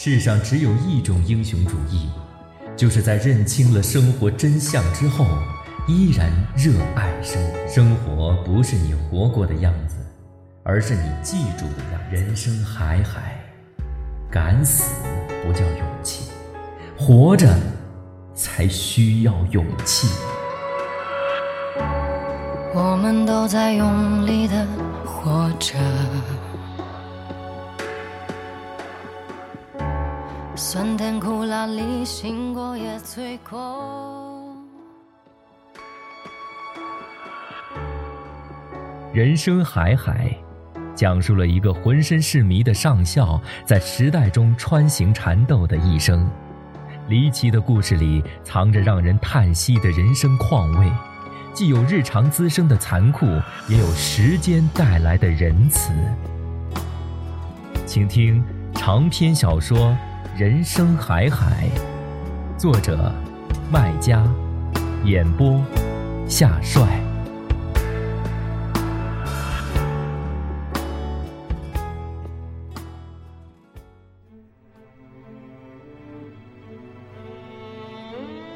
世上只有一种英雄主义，就是在认清了生活真相之后，依然热爱生活。生活不是你活过的样子，而是你记住的样。人生海海，敢死不叫勇气，活着才需要勇气。我们都在用力的活着。酸甜苦辣里，醒过也醉过。人生海海，讲述了一个浑身是谜的上校在时代中穿行缠斗的一生。离奇的故事里藏着让人叹息的人生况味，既有日常滋生的残酷，也有时间带来的仁慈。请听长篇小说。人生海海，作者麦家，演播夏帅。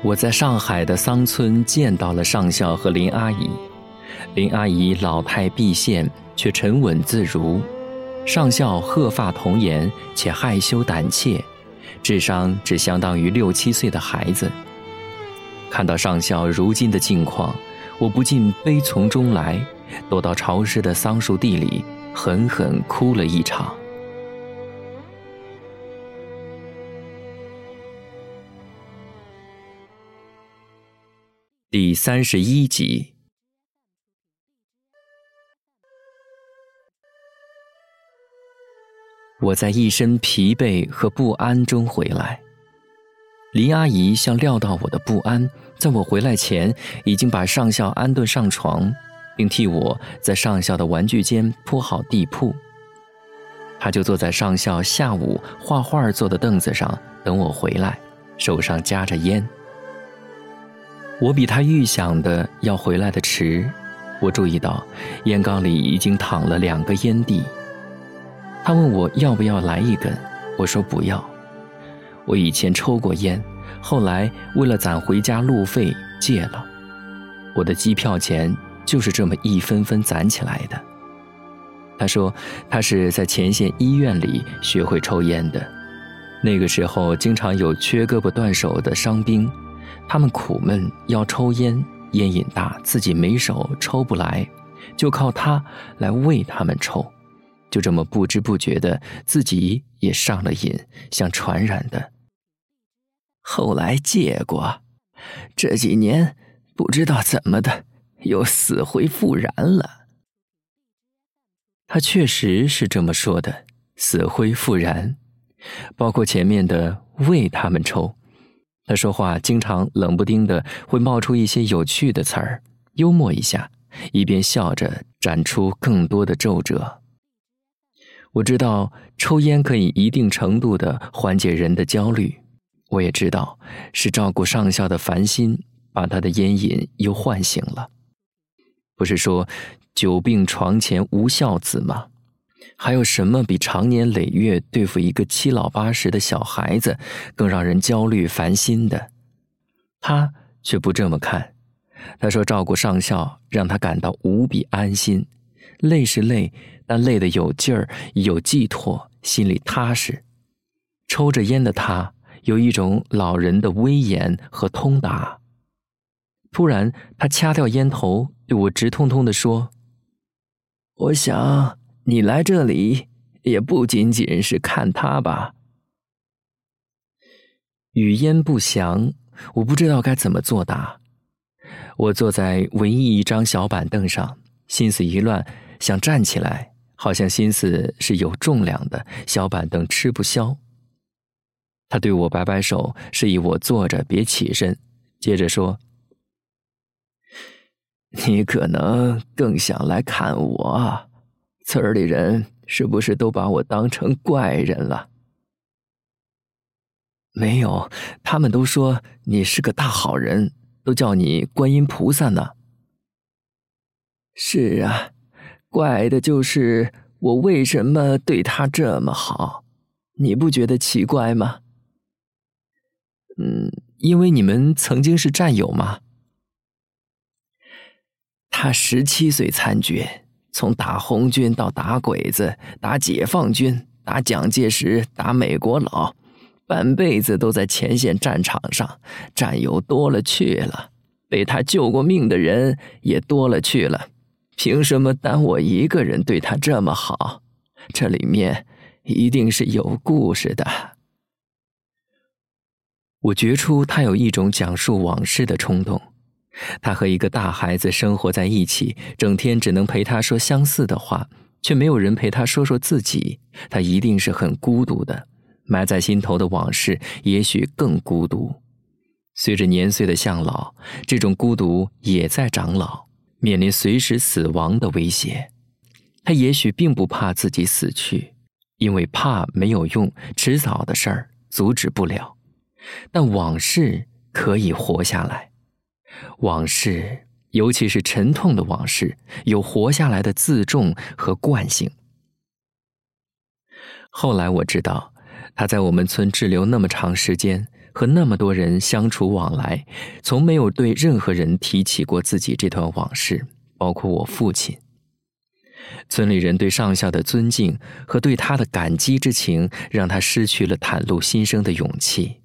我在上海的桑村见到了上校和林阿姨。林阿姨老态毕现，却沉稳自如；上校鹤发童颜，且害羞胆怯。智商只相当于六七岁的孩子。看到上校如今的境况，我不禁悲从中来，躲到潮湿的桑树地里，狠狠哭了一场。第三十一集。我在一身疲惫和不安中回来。林阿姨像料到我的不安，在我回来前已经把上校安顿上床，并替我在上校的玩具间铺好地铺。她就坐在上校下午画画坐的凳子上等我回来，手上夹着烟。我比她预想的要回来的迟，我注意到烟缸里已经躺了两个烟蒂。他问我要不要来一根，我说不要。我以前抽过烟，后来为了攒回家路费戒了。我的机票钱就是这么一分分攒起来的。他说他是在前线医院里学会抽烟的，那个时候经常有缺胳膊断手的伤兵，他们苦闷要抽烟，烟瘾大，自己没手抽不来，就靠他来喂他们抽。就这么不知不觉的，自己也上了瘾，像传染的。后来戒过，这几年不知道怎么的，又死灰复燃了。他确实是这么说的，死灰复燃，包括前面的为他们抽。他说话经常冷不丁的会冒出一些有趣的词儿，幽默一下，一边笑着展出更多的皱褶。我知道抽烟可以一定程度的缓解人的焦虑，我也知道是照顾上校的烦心把他的烟瘾又唤醒了。不是说久病床前无孝子吗？还有什么比长年累月对付一个七老八十的小孩子更让人焦虑烦心的？他却不这么看。他说照顾上校让他感到无比安心，累是累。但累得有劲儿，有寄托，心里踏实。抽着烟的他，有一种老人的威严和通达。突然，他掐掉烟头，对我直通通的说：“我想你来这里，也不仅仅是看他吧。”语焉不详，我不知道该怎么作答。我坐在唯一一张小板凳上，心思一乱，想站起来。好像心思是有重量的，小板凳吃不消。他对我摆摆手，示意我坐着别起身，接着说：“你可能更想来看我，村里人是不是都把我当成怪人了？”“没有，他们都说你是个大好人，都叫你观音菩萨呢。”“是啊。”怪的就是我为什么对他这么好，你不觉得奇怪吗？嗯，因为你们曾经是战友嘛。他十七岁参军，从打红军到打鬼子，打解放军，打蒋介石，打美国佬，半辈子都在前线战场上，战友多了去了，被他救过命的人也多了去了，凭什么单我一个人对他这么好？这里面一定是有故事的。我觉出他有一种讲述往事的冲动。他和一个大孩子生活在一起，整天只能陪他说相似的话，却没有人陪他说说自己。他一定是很孤独的，埋在心头的往事也许更孤独。随着年岁的向老，这种孤独也在长老，面临随时死亡的威胁。他也许并不怕自己死去，因为怕没有用，迟早的事儿阻止不了。但往事可以活下来，往事，尤其是沉痛的往事，有活下来的自重和惯性。后来我知道，他在我们村滞留那么长时间，和那么多人相处往来，从没有对任何人提起过自己这段往事，包括我父亲。村里人对上校的尊敬和对他的感激之情，让他失去了袒露心声的勇气。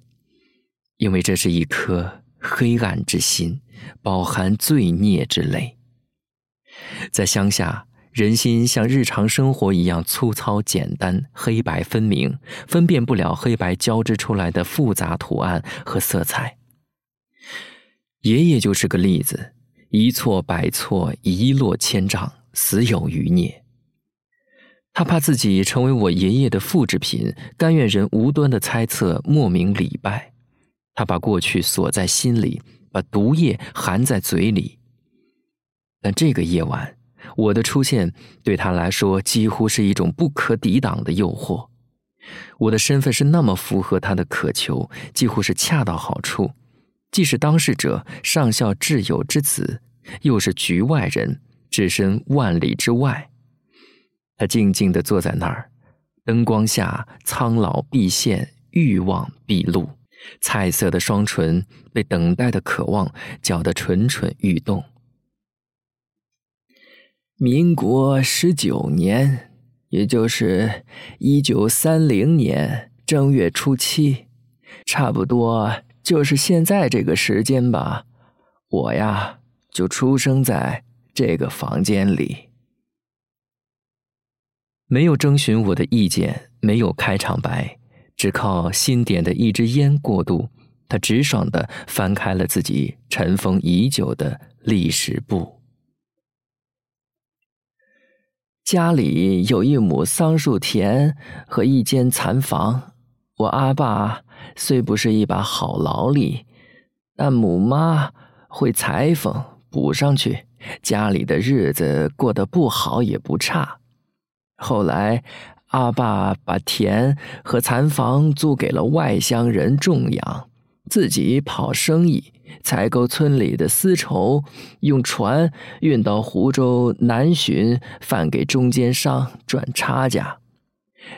因为这是一颗黑暗之心，饱含罪孽之泪。在乡下，人心像日常生活一样粗糙简单，黑白分明，分辨不了黑白交织出来的复杂图案和色彩。爷爷就是个例子，一错百错，一落千丈，死有余孽。他怕自己成为我爷爷的复制品，甘愿人无端的猜测，莫名礼拜。他把过去锁在心里，把毒液含在嘴里。但这个夜晚，我的出现对他来说几乎是一种不可抵挡的诱惑。我的身份是那么符合他的渴求，几乎是恰到好处。既是当事者，上校挚友之子，又是局外人，置身万里之外。他静静地坐在那儿，灯光下，苍老毕现，欲望毕露。菜色的双唇被等待的渴望搅得蠢蠢欲动。民国十九年，也就是一九三零年正月初七，差不多就是现在这个时间吧。我呀，就出生在这个房间里，没有征询我的意见，没有开场白。只靠新点的一支烟过渡，他直爽的翻开了自己尘封已久的历史簿。家里有一亩桑树田和一间残房。我阿爸虽不是一把好劳力，但母妈会裁缝，补上去，家里的日子过得不好也不差。后来。阿爸把田和残房租给了外乡人种养，自己跑生意，采购村里的丝绸，用船运到湖州南浔，贩给中间商赚差价。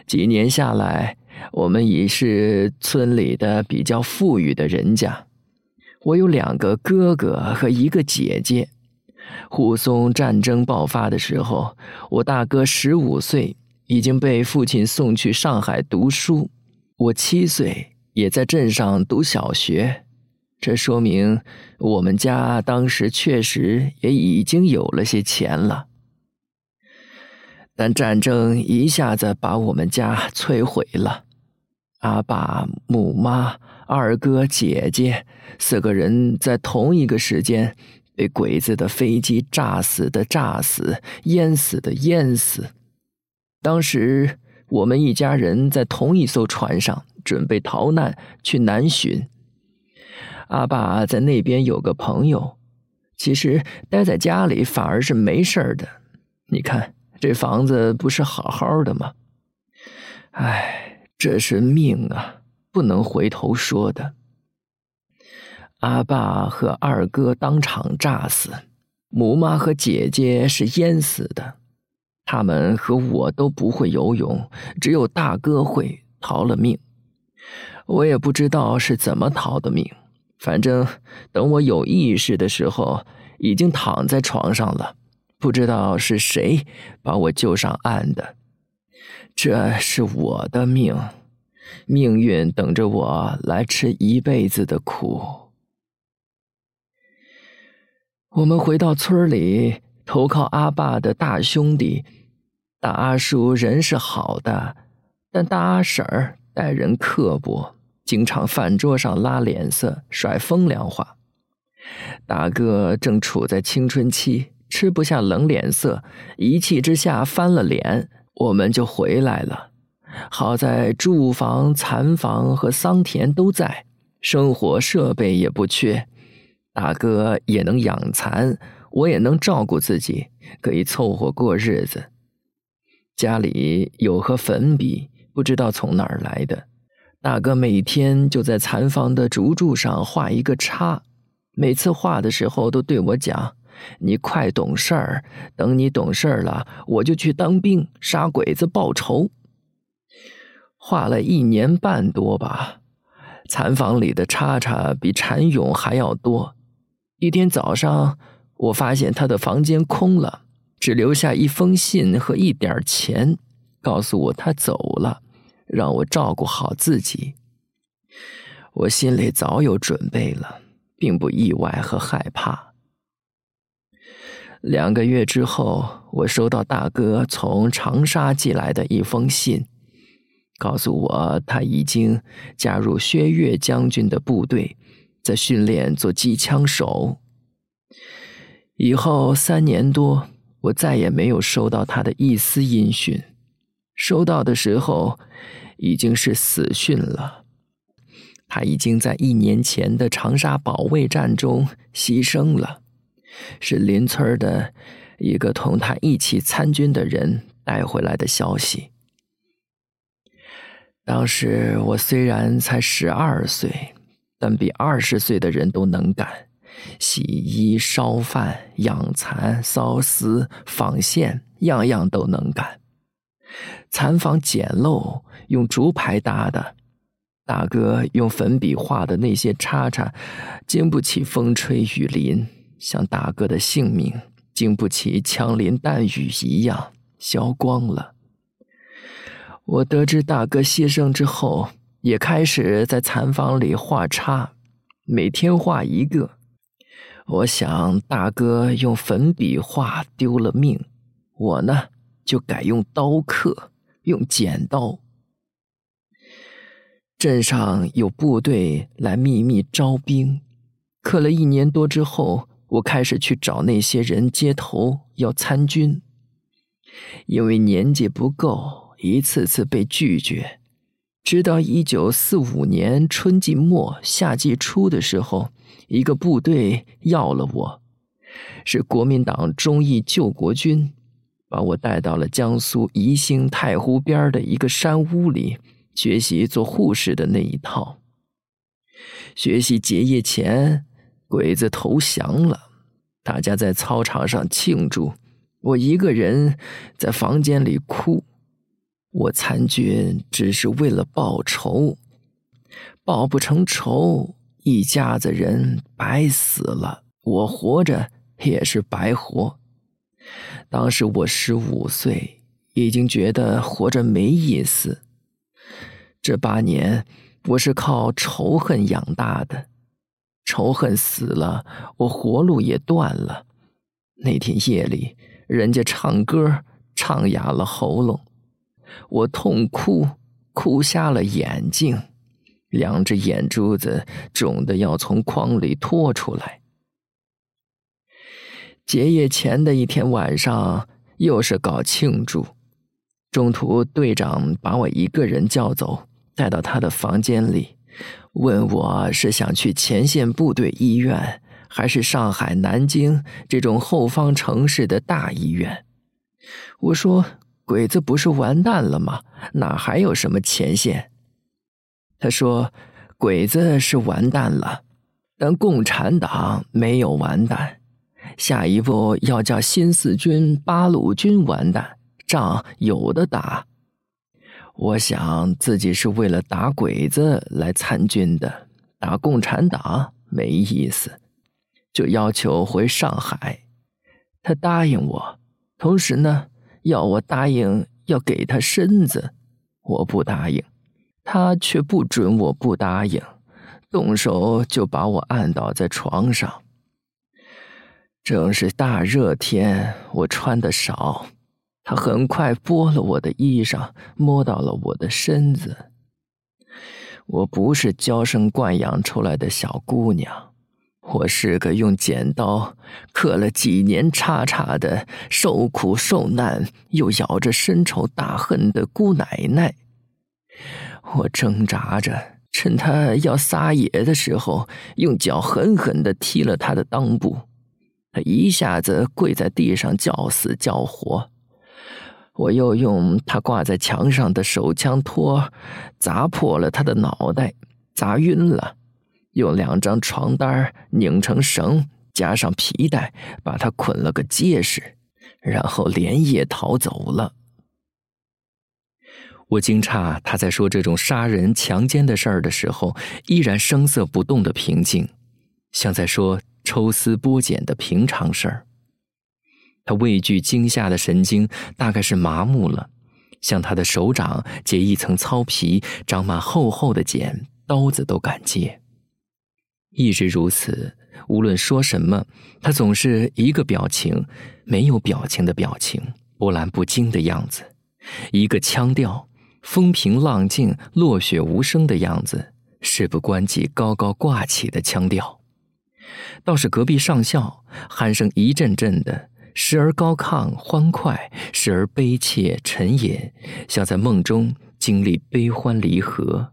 几年下来，我们已是村里的比较富裕的人家。我有两个哥哥和一个姐姐。护松战争爆发的时候，我大哥十五岁。已经被父亲送去上海读书，我七岁也在镇上读小学，这说明我们家当时确实也已经有了些钱了。但战争一下子把我们家摧毁了，阿爸、母妈、二哥、姐姐四个人在同一个时间被鬼子的飞机炸死的炸死，淹死的淹死。当时我们一家人在同一艘船上，准备逃难去南浔。阿爸在那边有个朋友，其实待在家里反而是没事的。你看这房子不是好好的吗？唉，这是命啊，不能回头说的。阿爸和二哥当场炸死，母妈和姐姐是淹死的。他们和我都不会游泳，只有大哥会，逃了命。我也不知道是怎么逃的命，反正等我有意识的时候，已经躺在床上了。不知道是谁把我救上岸的，这是我的命，命运等着我来吃一辈子的苦。我们回到村里，投靠阿爸的大兄弟，大阿叔人是好的，但大阿婶儿待人刻薄，经常饭桌上拉脸色，甩风凉话。大哥正处在青春期。吃不下冷脸色，一气之下翻了脸，我们就回来了。好在住房、残房和桑田都在，生活设备也不缺，大哥也能养蚕，我也能照顾自己，可以凑合过日子。家里有盒粉笔，不知道从哪儿来的，大哥每天就在残房的竹柱上画一个叉，每次画的时候都对我讲。你快懂事儿，等你懂事儿了，我就去当兵杀鬼子报仇。画了一年半多吧，残房里的叉叉比蚕蛹还要多。一天早上，我发现他的房间空了，只留下一封信和一点钱，告诉我他走了，让我照顾好自己。我心里早有准备了，并不意外和害怕。两个月之后，我收到大哥从长沙寄来的一封信，告诉我他已经加入薛岳将军的部队，在训练做机枪手。以后三年多，我再也没有收到他的一丝音讯。收到的时候，已经是死讯了。他已经在一年前的长沙保卫战中牺牲了。是邻村的一个同他一起参军的人带回来的消息。当时我虽然才十二岁，但比二十岁的人都能干，洗衣、烧饭、养蚕、缫丝、纺线，样样都能干。蚕房简陋，用竹排搭的。大哥用粉笔画的那些叉叉，经不起风吹雨淋。像大哥的性命，经不起枪林弹雨一样消光了。我得知大哥牺牲之后，也开始在残房里画叉，每天画一个。我想，大哥用粉笔画丢了命，我呢就改用刀刻，用剪刀。镇上有部队来秘密招兵，刻了一年多之后。我开始去找那些人接头要参军，因为年纪不够，一次次被拒绝。直到一九四五年春季末夏季初的时候，一个部队要了我，是国民党忠义救国军，把我带到了江苏宜兴太湖边的一个山屋里学习做护士的那一套。学习结业前。鬼子投降了，大家在操场上庆祝，我一个人在房间里哭。我参军只是为了报仇，报不成仇，一家子人白死了，我活着也是白活。当时我十五岁，已经觉得活着没意思。这八年，我是靠仇恨养大的。仇恨死了，我活路也断了。那天夜里，人家唱歌唱哑了喉咙，我痛哭，哭瞎了眼睛，两只眼珠子肿得要从筐里拖出来。结业前的一天晚上，又是搞庆祝，中途队长把我一个人叫走，带到他的房间里。问我是想去前线部队医院，还是上海、南京这种后方城市的大医院？我说：“鬼子不是完蛋了吗？哪还有什么前线？”他说：“鬼子是完蛋了，但共产党没有完蛋。下一步要叫新四军、八路军完蛋，仗有的打。”我想自己是为了打鬼子来参军的，打共产党没意思，就要求回上海。他答应我，同时呢，要我答应要给他身子，我不答应，他却不准我不答应，动手就把我按倒在床上。正是大热天，我穿的少，他很快剥了我的衣裳，摸到了我的身子。我不是娇生惯养出来的小姑娘，我是个用剪刀刻了几年叉叉的受苦受难又咬着深仇大恨的姑奶奶。我挣扎着，趁他要撒野的时候，用脚狠狠的踢了他的裆部。他一下子跪在地上叫死叫活，我又用他挂在墙上的手枪托砸破了他的脑袋，砸晕了，用两张床单拧成绳，加上皮带，把他捆了个结实，然后连夜逃走了。我惊诧他在说这种杀人强奸的事儿的时候，依然声色不动的平静，像在说。抽丝剥茧的平常事儿，他畏惧惊吓的神经大概是麻木了，像他的手掌结一层糙皮，长满厚厚的茧，刀子都敢接。一直如此，无论说什么，他总是一个表情，没有表情的表情，波澜不惊的样子；一个腔调，风平浪静、落雪无声的样子，事不关己、高高挂起的腔调。倒是隔壁上校，鼾声一阵阵的，时而高亢欢快，时而悲切沉吟，像在梦中经历悲欢离合。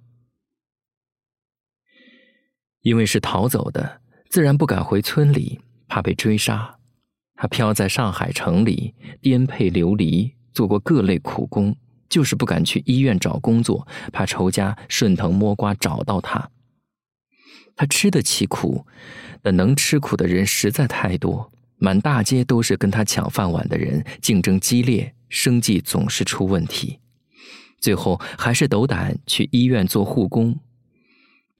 因为是逃走的，自然不敢回村里，怕被追杀。他飘在上海城里，颠沛流离，做过各类苦工，就是不敢去医院找工作，怕仇家顺藤摸瓜找到他。他吃得起苦，但能吃苦的人实在太多，满大街都是跟他抢饭碗的人，竞争激烈，生计总是出问题。最后还是斗胆去医院做护工，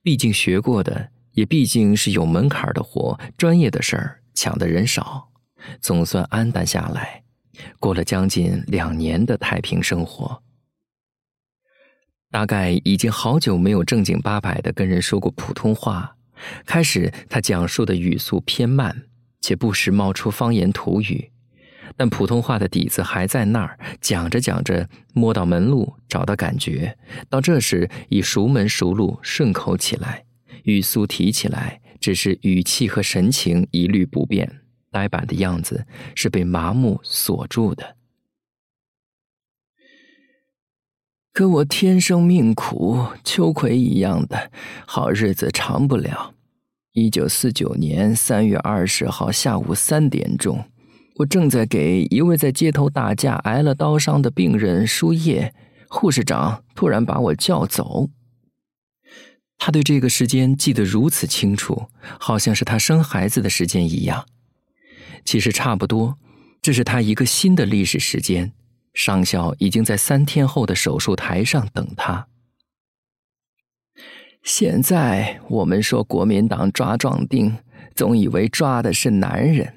毕竟学过的，也毕竟是有门槛的活，专业的事儿抢的人少，总算安淡下来，过了将近两年的太平生活。大概已经好久没有正经八百的跟人说过普通话。开始，他讲述的语速偏慢，且不时冒出方言土语，但普通话的底子还在那儿。讲着讲着，摸到门路，找到感觉，到这时已熟门熟路，顺口起来，语速提起来，只是语气和神情一律不变，呆板的样子是被麻木锁住的。可我天生命苦，秋葵一样的好日子长不了。一九四九年三月二十号下午三点钟，我正在给一位在街头打架挨了刀伤的病人输液，护士长突然把我叫走。他对这个时间记得如此清楚，好像是他生孩子的时间一样。其实差不多，这是他一个新的历史时间。上校已经在三天后的手术台上等他。现在我们说国民党抓壮丁，总以为抓的是男人，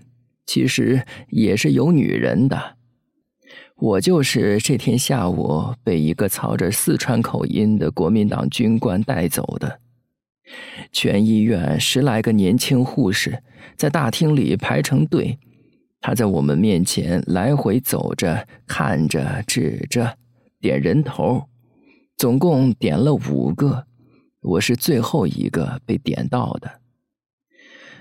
其实也是有女人的。我就是这天下午被一个操着四川口音的国民党军官带走的。全医院十来个年轻护士在大厅里排成队。他在我们面前来回走着，看着，指着，点人头，总共点了五个，我是最后一个被点到的。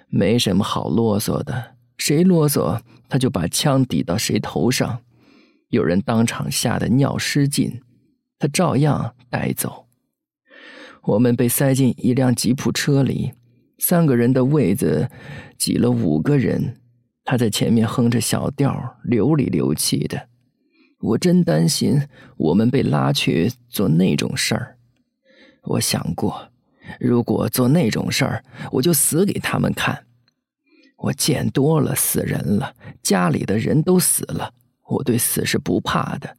没什么好啰嗦的，谁啰嗦他就把枪抵到谁头上。有人当场吓得尿失禁，他照样带走。我们被塞进一辆吉普车里，三个人的位子挤了五个人。他在前面哼着小调，流里流气的。我真担心我们被拉去做那种事儿。我想过，如果做那种事儿，我就死给他们看。我见多了死人了，家里的人都死了，我对死是不怕的。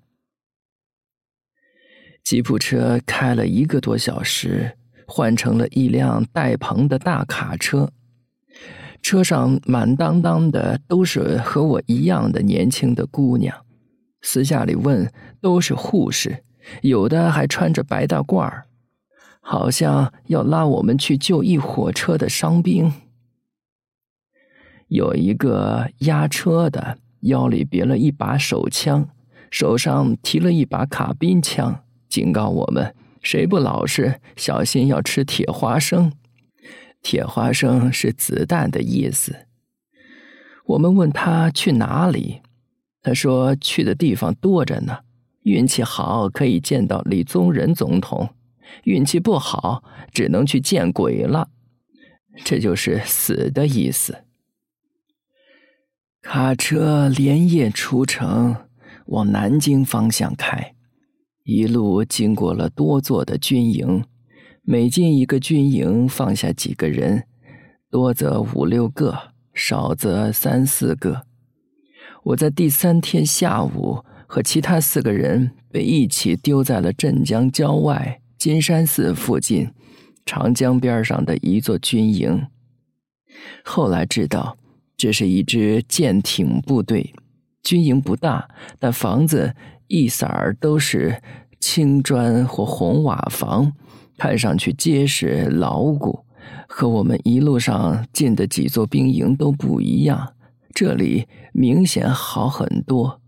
吉普车开了一个多小时，换成了一辆带棚的大卡车，车上满当当的都是和我一样的年轻的姑娘。私下里问，都是护士，有的还穿着白大褂儿，好像要拉我们去救一火车的伤兵。有一个押车的，腰里别了一把手枪，手上提了一把卡宾枪，警告我们：谁不老实，小心要吃铁花生。铁花生是子弹的意思。我们问他去哪里。他说：“去的地方多着呢，运气好可以见到李宗仁总统，运气不好只能去见鬼了。这就是死的意思。”卡车连夜出城，往南京方向开，一路经过了多座的军营，每进一个军营放下几个人，多则五六个，少则三四个。我在第三天下午和其他四个人被一起丢在了镇江郊外金山寺附近长江边上的一座军营。后来知道，这是一支舰艇部队。军营不大，但房子一色儿都是青砖或红瓦房，看上去结实牢固，和我们一路上进的几座兵营都不一样。这里明显好很多。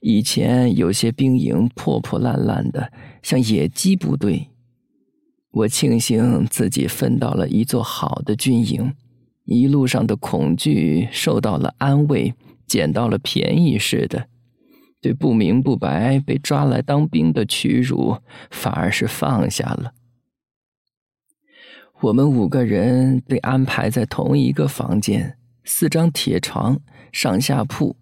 以前有些兵营破破烂烂的，像野鸡部队。我庆幸自己分到了一座好的军营，一路上的恐惧受到了安慰，捡到了便宜似的。对不明不白被抓来当兵的屈辱，反而是放下了。我们五个人被安排在同一个房间。四张铁床，上下铺，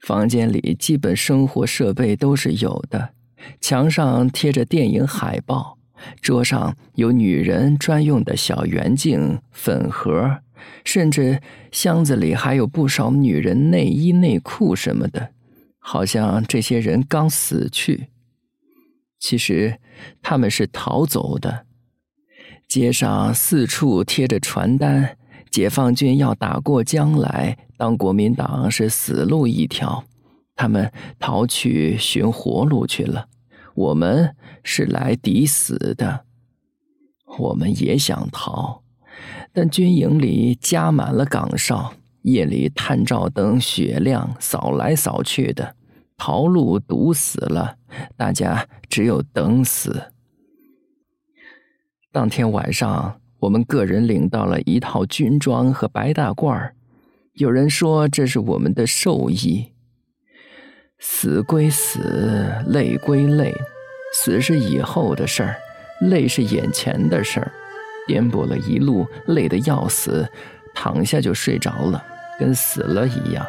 房间里基本生活设备都是有的。墙上贴着电影海报，桌上有女人专用的小圆镜、粉盒，甚至箱子里还有不少女人内衣内裤什么的，好像这些人刚死去。其实他们是逃走的。街上四处贴着传单。解放军要打过江来，当国民党是死路一条，他们逃去寻活路去了。我们是来抵死的，我们也想逃，但军营里加满了岗哨，夜里探照灯雪亮，扫来扫去的，逃路堵死了，大家只有等死。当天晚上。我们个人领到了一套军装和白大褂有人说这是我们的寿衣。死归死，累归累，死是以后的事儿，累是眼前的事儿。颠簸了一路，累得要死，躺下就睡着了，跟死了一样。